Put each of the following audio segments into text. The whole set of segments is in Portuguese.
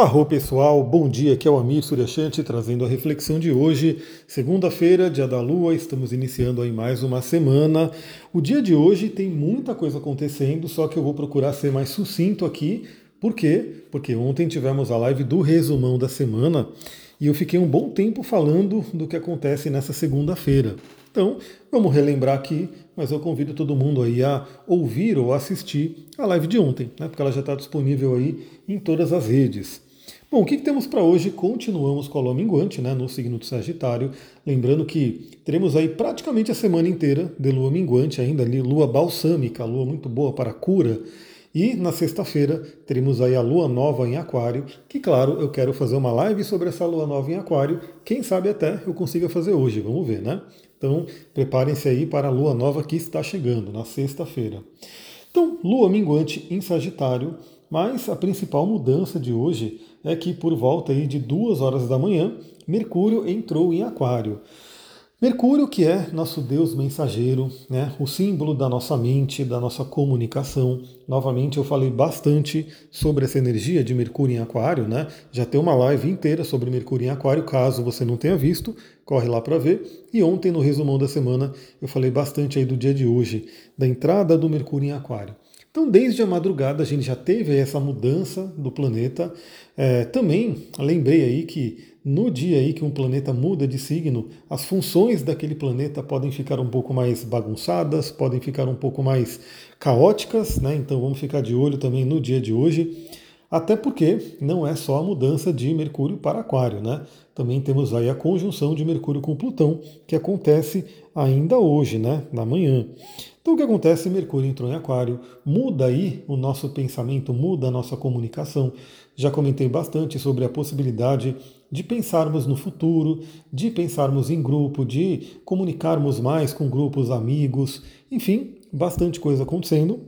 Arro pessoal, bom dia, aqui é o Amir Suryashanti trazendo a reflexão de hoje, segunda-feira, dia da lua, estamos iniciando aí mais uma semana. O dia de hoje tem muita coisa acontecendo, só que eu vou procurar ser mais sucinto aqui, por quê? Porque ontem tivemos a live do resumão da semana e eu fiquei um bom tempo falando do que acontece nessa segunda-feira. Então, vamos relembrar aqui, mas eu convido todo mundo aí a ouvir ou assistir a live de ontem, né, porque ela já está disponível aí em todas as redes. Bom, o que, que temos para hoje? Continuamos com a lua minguante, né, no signo do Sagitário. Lembrando que teremos aí praticamente a semana inteira de lua minguante, ainda ali, lua balsâmica, lua muito boa para cura. E na sexta-feira teremos aí a lua nova em Aquário, que claro, eu quero fazer uma live sobre essa lua nova em Aquário. Quem sabe até eu consiga fazer hoje, vamos ver, né? Então, preparem-se aí para a lua nova que está chegando na sexta-feira. Então, lua minguante em Sagitário, mas a principal mudança de hoje é que por volta aí de duas horas da manhã, Mercúrio entrou em Aquário. Mercúrio, que é nosso Deus mensageiro, né, o símbolo da nossa mente, da nossa comunicação. Novamente, eu falei bastante sobre essa energia de Mercúrio em Aquário, né? Já tem uma live inteira sobre Mercúrio em Aquário, caso você não tenha visto, corre lá para ver. E ontem, no resumão da semana, eu falei bastante aí do dia de hoje, da entrada do Mercúrio em Aquário. Então, desde a madrugada, a gente já teve essa mudança do planeta. É, também lembrei aí que no dia aí que um planeta muda de signo, as funções daquele planeta podem ficar um pouco mais bagunçadas, podem ficar um pouco mais caóticas, né? Então vamos ficar de olho também no dia de hoje. Até porque não é só a mudança de Mercúrio para Aquário, né? Também temos aí a conjunção de Mercúrio com Plutão, que acontece ainda hoje, né? Na manhã. Então o que acontece? Mercúrio entrou em Aquário, muda aí o nosso pensamento, muda a nossa comunicação. Já comentei bastante sobre a possibilidade de pensarmos no futuro, de pensarmos em grupo, de comunicarmos mais com grupos amigos, enfim, bastante coisa acontecendo.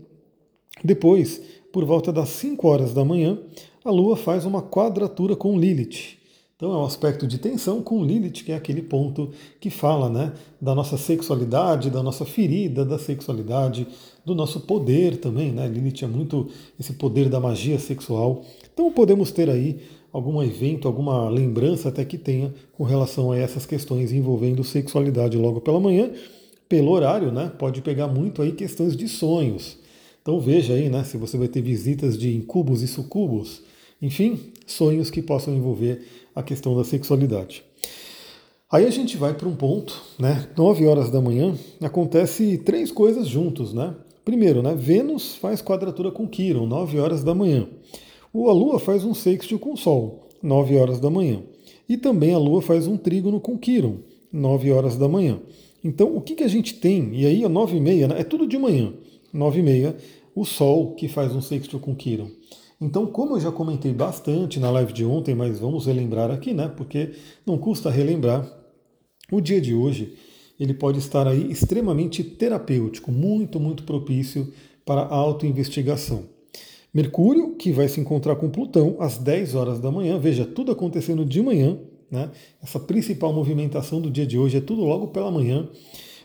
Depois, por volta das 5 horas da manhã, a Lua faz uma quadratura com Lilith. Então é um aspecto de tensão com Lilith, que é aquele ponto que fala né, da nossa sexualidade, da nossa ferida da sexualidade, do nosso poder também. Né? Lilith é muito esse poder da magia sexual. Então podemos ter aí algum evento, alguma lembrança até que tenha com relação a essas questões envolvendo sexualidade logo pela manhã. Pelo horário, né? Pode pegar muito aí questões de sonhos. Então veja aí, né? Se você vai ter visitas de incubos e sucubos. Enfim, sonhos que possam envolver a questão da sexualidade. Aí a gente vai para um ponto, né? 9 horas da manhã, acontece três coisas juntos, né? Primeiro, né? Vênus faz quadratura com Quiron, 9 horas da manhã. O, a Lua faz um sextil com o Sol, 9 horas da manhã. E também a Lua faz um trígono com Quiron, 9 horas da manhã. Então, o que, que a gente tem? E aí, a 9 e meia, né? é tudo de manhã. 9 e meia, o Sol que faz um sextil com Quiron. Então, como eu já comentei bastante na live de ontem, mas vamos relembrar aqui, né? Porque não custa relembrar. O dia de hoje, ele pode estar aí extremamente terapêutico, muito, muito propício para autoinvestigação. Mercúrio, que vai se encontrar com Plutão às 10 horas da manhã, veja, tudo acontecendo de manhã, né? Essa principal movimentação do dia de hoje é tudo logo pela manhã.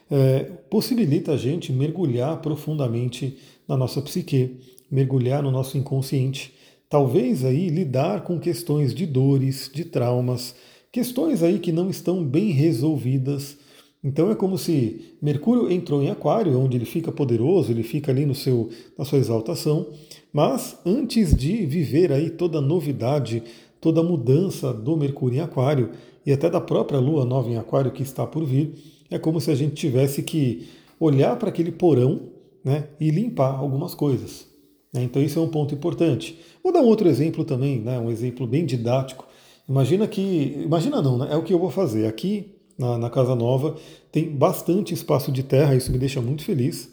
É, possibilita a gente mergulhar profundamente na nossa psique, mergulhar no nosso inconsciente, talvez aí lidar com questões de dores, de traumas, questões aí que não estão bem resolvidas. Então é como se Mercúrio entrou em Aquário, onde ele fica poderoso, ele fica ali no seu, na sua exaltação, mas antes de viver aí toda a novidade, toda a mudança do Mercúrio em Aquário e até da própria Lua nova em Aquário que está por vir, é como se a gente tivesse que olhar para aquele porão né, e limpar algumas coisas. Né? Então isso é um ponto importante. Vou dar um outro exemplo também, né? um exemplo bem didático. Imagina que. Imagina não, né? É o que eu vou fazer. Aqui na, na Casa Nova tem bastante espaço de terra, isso me deixa muito feliz.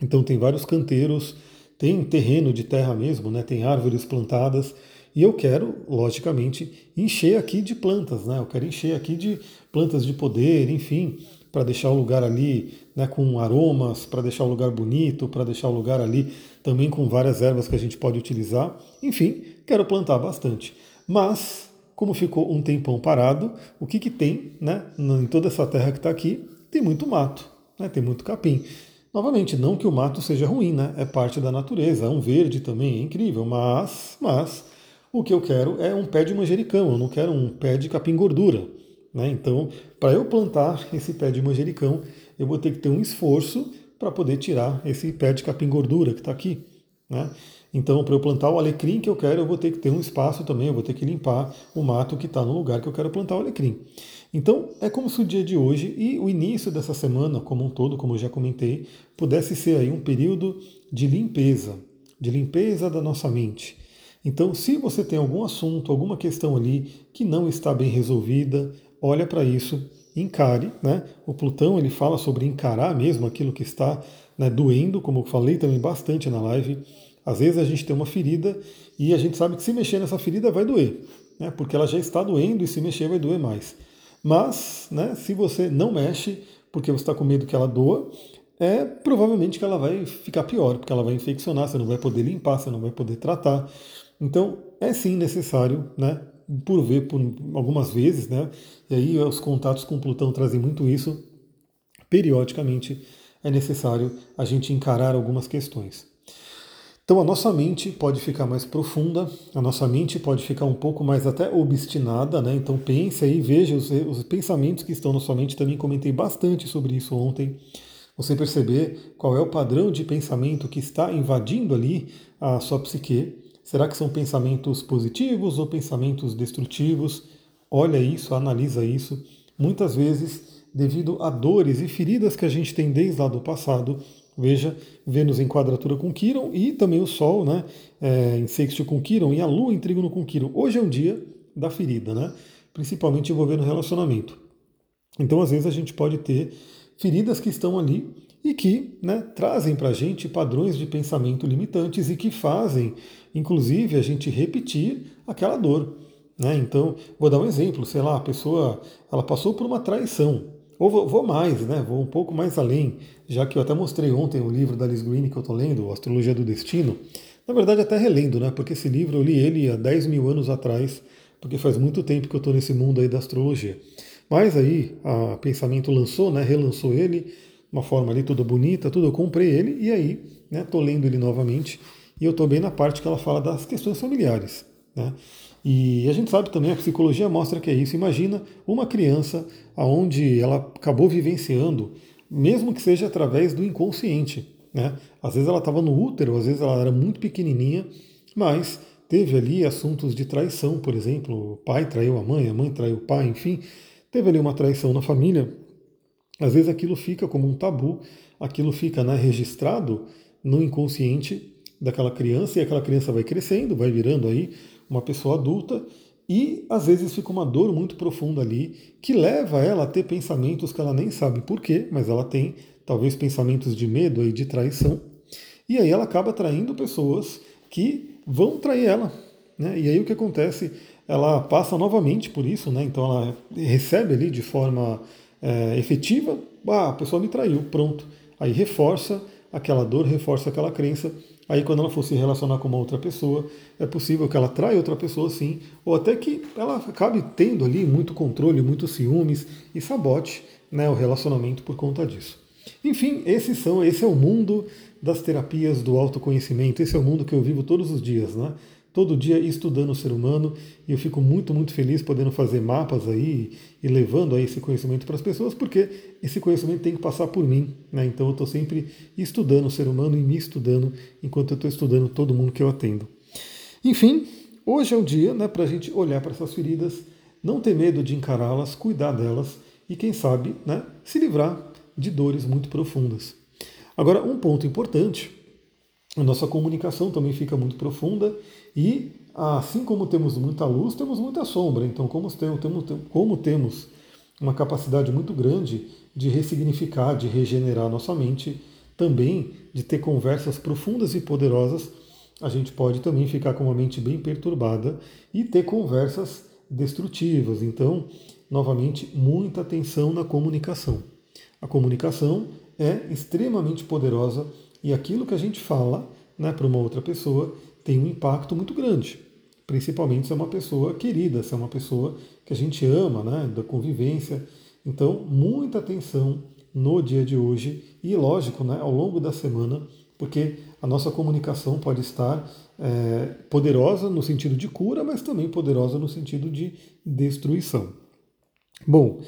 Então tem vários canteiros, tem terreno de terra mesmo, né? Tem árvores plantadas. E eu quero, logicamente, encher aqui de plantas, né? Eu quero encher aqui de plantas de poder, enfim, para deixar o lugar ali né, com aromas, para deixar o lugar bonito, para deixar o lugar ali também com várias ervas que a gente pode utilizar. Enfim, quero plantar bastante. Mas, como ficou um tempão parado, o que, que tem né, em toda essa terra que está aqui? Tem muito mato, né, tem muito capim. Novamente, não que o mato seja ruim, né? É parte da natureza, é um verde também, é incrível, mas, mas O que eu quero é um pé de manjericão, eu não quero um pé de capim gordura. Né? Então, para eu plantar esse pé de manjericão, eu vou ter que ter um esforço para poder tirar esse pé de capim gordura que está aqui. Né? Então, para eu plantar o alecrim que eu quero, eu vou ter que ter um espaço também, eu vou ter que limpar o mato que está no lugar que eu quero plantar o alecrim. Então, é como se o dia de hoje e o início dessa semana, como um todo, como eu já comentei, pudesse ser aí um período de limpeza, de limpeza da nossa mente. Então, se você tem algum assunto, alguma questão ali que não está bem resolvida, olha para isso, encare, né? O Plutão ele fala sobre encarar mesmo aquilo que está né, doendo, como eu falei também bastante na live. Às vezes a gente tem uma ferida e a gente sabe que se mexer nessa ferida vai doer, né? Porque ela já está doendo e se mexer vai doer mais. Mas, né, se você não mexe porque você está com medo que ela doa, é provavelmente que ela vai ficar pior, porque ela vai infeccionar, você não vai poder limpar, você não vai poder tratar. Então, é sim necessário, né, por ver por algumas vezes, né, e aí os contatos com Plutão trazem muito isso, periodicamente é necessário a gente encarar algumas questões. Então a nossa mente pode ficar mais profunda, a nossa mente pode ficar um pouco mais até obstinada, né? Então pense aí, veja os, os pensamentos que estão na sua mente, também comentei bastante sobre isso ontem. Você perceber qual é o padrão de pensamento que está invadindo ali a sua psique. Será que são pensamentos positivos ou pensamentos destrutivos? Olha isso, analisa isso. Muitas vezes, devido a dores e feridas que a gente tem desde lá do passado, Veja, Vênus em quadratura com Quiron e também o Sol né, é, em sexto com Quiron e a Lua em trígono com Quiron. Hoje é um dia da ferida, né? principalmente envolvendo relacionamento. Então, às vezes, a gente pode ter feridas que estão ali e que né, trazem para a gente padrões de pensamento limitantes e que fazem, inclusive, a gente repetir aquela dor. Né? Então, vou dar um exemplo, sei lá, a pessoa ela passou por uma traição, ou vou, mais, né? Vou um pouco mais além, já que eu até mostrei ontem o livro da Liz Green que eu estou lendo, Astrologia do Destino. Na verdade, até relendo, né? Porque esse livro eu li ele há 10 mil anos atrás, porque faz muito tempo que eu estou nesse mundo aí da astrologia. Mas aí a Pensamento lançou, né? Relançou ele, uma forma ali toda bonita, tudo. Eu comprei ele e aí, né? Tô lendo ele novamente e eu estou bem na parte que ela fala das questões familiares, né? E a gente sabe também, a psicologia mostra que é isso. Imagina uma criança onde ela acabou vivenciando, mesmo que seja através do inconsciente. Né? Às vezes ela estava no útero, às vezes ela era muito pequenininha, mas teve ali assuntos de traição, por exemplo, o pai traiu a mãe, a mãe traiu o pai, enfim, teve ali uma traição na família. Às vezes aquilo fica como um tabu, aquilo fica né, registrado no inconsciente daquela criança e aquela criança vai crescendo, vai virando aí uma pessoa adulta, e às vezes fica uma dor muito profunda ali que leva ela a ter pensamentos que ela nem sabe por quê, mas ela tem talvez pensamentos de medo e de traição. E aí ela acaba traindo pessoas que vão trair ela. Né? E aí o que acontece? Ela passa novamente por isso, né? então ela recebe ali de forma é, efetiva, ah, a pessoa me traiu, pronto. Aí reforça aquela dor, reforça aquela crença Aí, quando ela for se relacionar com uma outra pessoa, é possível que ela traia outra pessoa sim, ou até que ela acabe tendo ali muito controle, muitos ciúmes e sabote né, o relacionamento por conta disso. Enfim, esses são, esse é o mundo das terapias do autoconhecimento, esse é o mundo que eu vivo todos os dias, né? Todo dia estudando o ser humano e eu fico muito, muito feliz podendo fazer mapas aí e levando aí esse conhecimento para as pessoas, porque esse conhecimento tem que passar por mim, né? Então eu estou sempre estudando o ser humano e me estudando enquanto eu estou estudando todo mundo que eu atendo. Enfim, hoje é o dia né, para a gente olhar para essas feridas, não ter medo de encará-las, cuidar delas e, quem sabe, né, se livrar de dores muito profundas. Agora, um ponto importante a nossa comunicação também fica muito profunda e, assim como temos muita luz, temos muita sombra. Então, como temos, como temos uma capacidade muito grande de ressignificar, de regenerar nossa mente, também de ter conversas profundas e poderosas, a gente pode também ficar com uma mente bem perturbada e ter conversas destrutivas. Então, novamente, muita atenção na comunicação. A comunicação é extremamente poderosa e aquilo que a gente fala né, para uma outra pessoa tem um impacto muito grande. Principalmente se é uma pessoa querida, se é uma pessoa que a gente ama, né, da convivência. Então, muita atenção no dia de hoje e, lógico, né, ao longo da semana, porque a nossa comunicação pode estar é, poderosa no sentido de cura, mas também poderosa no sentido de destruição. Bom,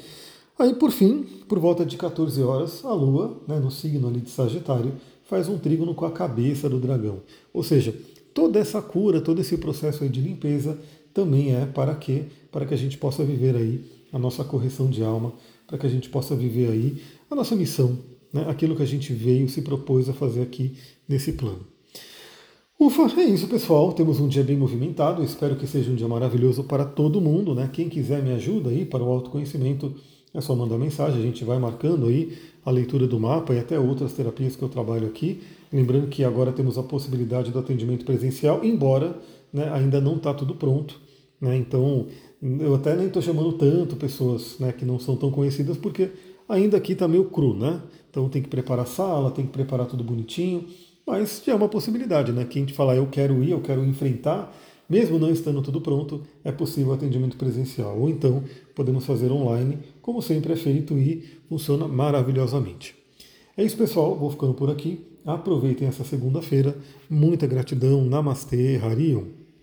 aí por fim, por volta de 14 horas, a Lua, né, no signo ali de Sagitário, faz um trígono com a cabeça do dragão. Ou seja, toda essa cura, todo esse processo de limpeza também é para quê? Para que a gente possa viver aí a nossa correção de alma, para que a gente possa viver aí a nossa missão, né? aquilo que a gente veio, se propôs a fazer aqui nesse plano. Ufa, é isso pessoal. Temos um dia bem movimentado. Espero que seja um dia maravilhoso para todo mundo. Né? Quem quiser me ajuda aí para o autoconhecimento, é só mandar mensagem. A gente vai marcando aí a leitura do mapa e até outras terapias que eu trabalho aqui. Lembrando que agora temos a possibilidade do atendimento presencial, embora né, ainda não está tudo pronto. Né? Então, eu até nem estou chamando tanto pessoas né, que não são tão conhecidas, porque ainda aqui está meio cru, né? Então tem que preparar a sala, tem que preparar tudo bonitinho, mas já é uma possibilidade, né? Quem te falar eu quero ir, eu quero enfrentar, mesmo não estando tudo pronto, é possível atendimento presencial. Ou então podemos fazer online, como sempre é feito e funciona maravilhosamente. É isso, pessoal. Vou ficando por aqui. Aproveitem essa segunda-feira. Muita gratidão. Namastê, Harion.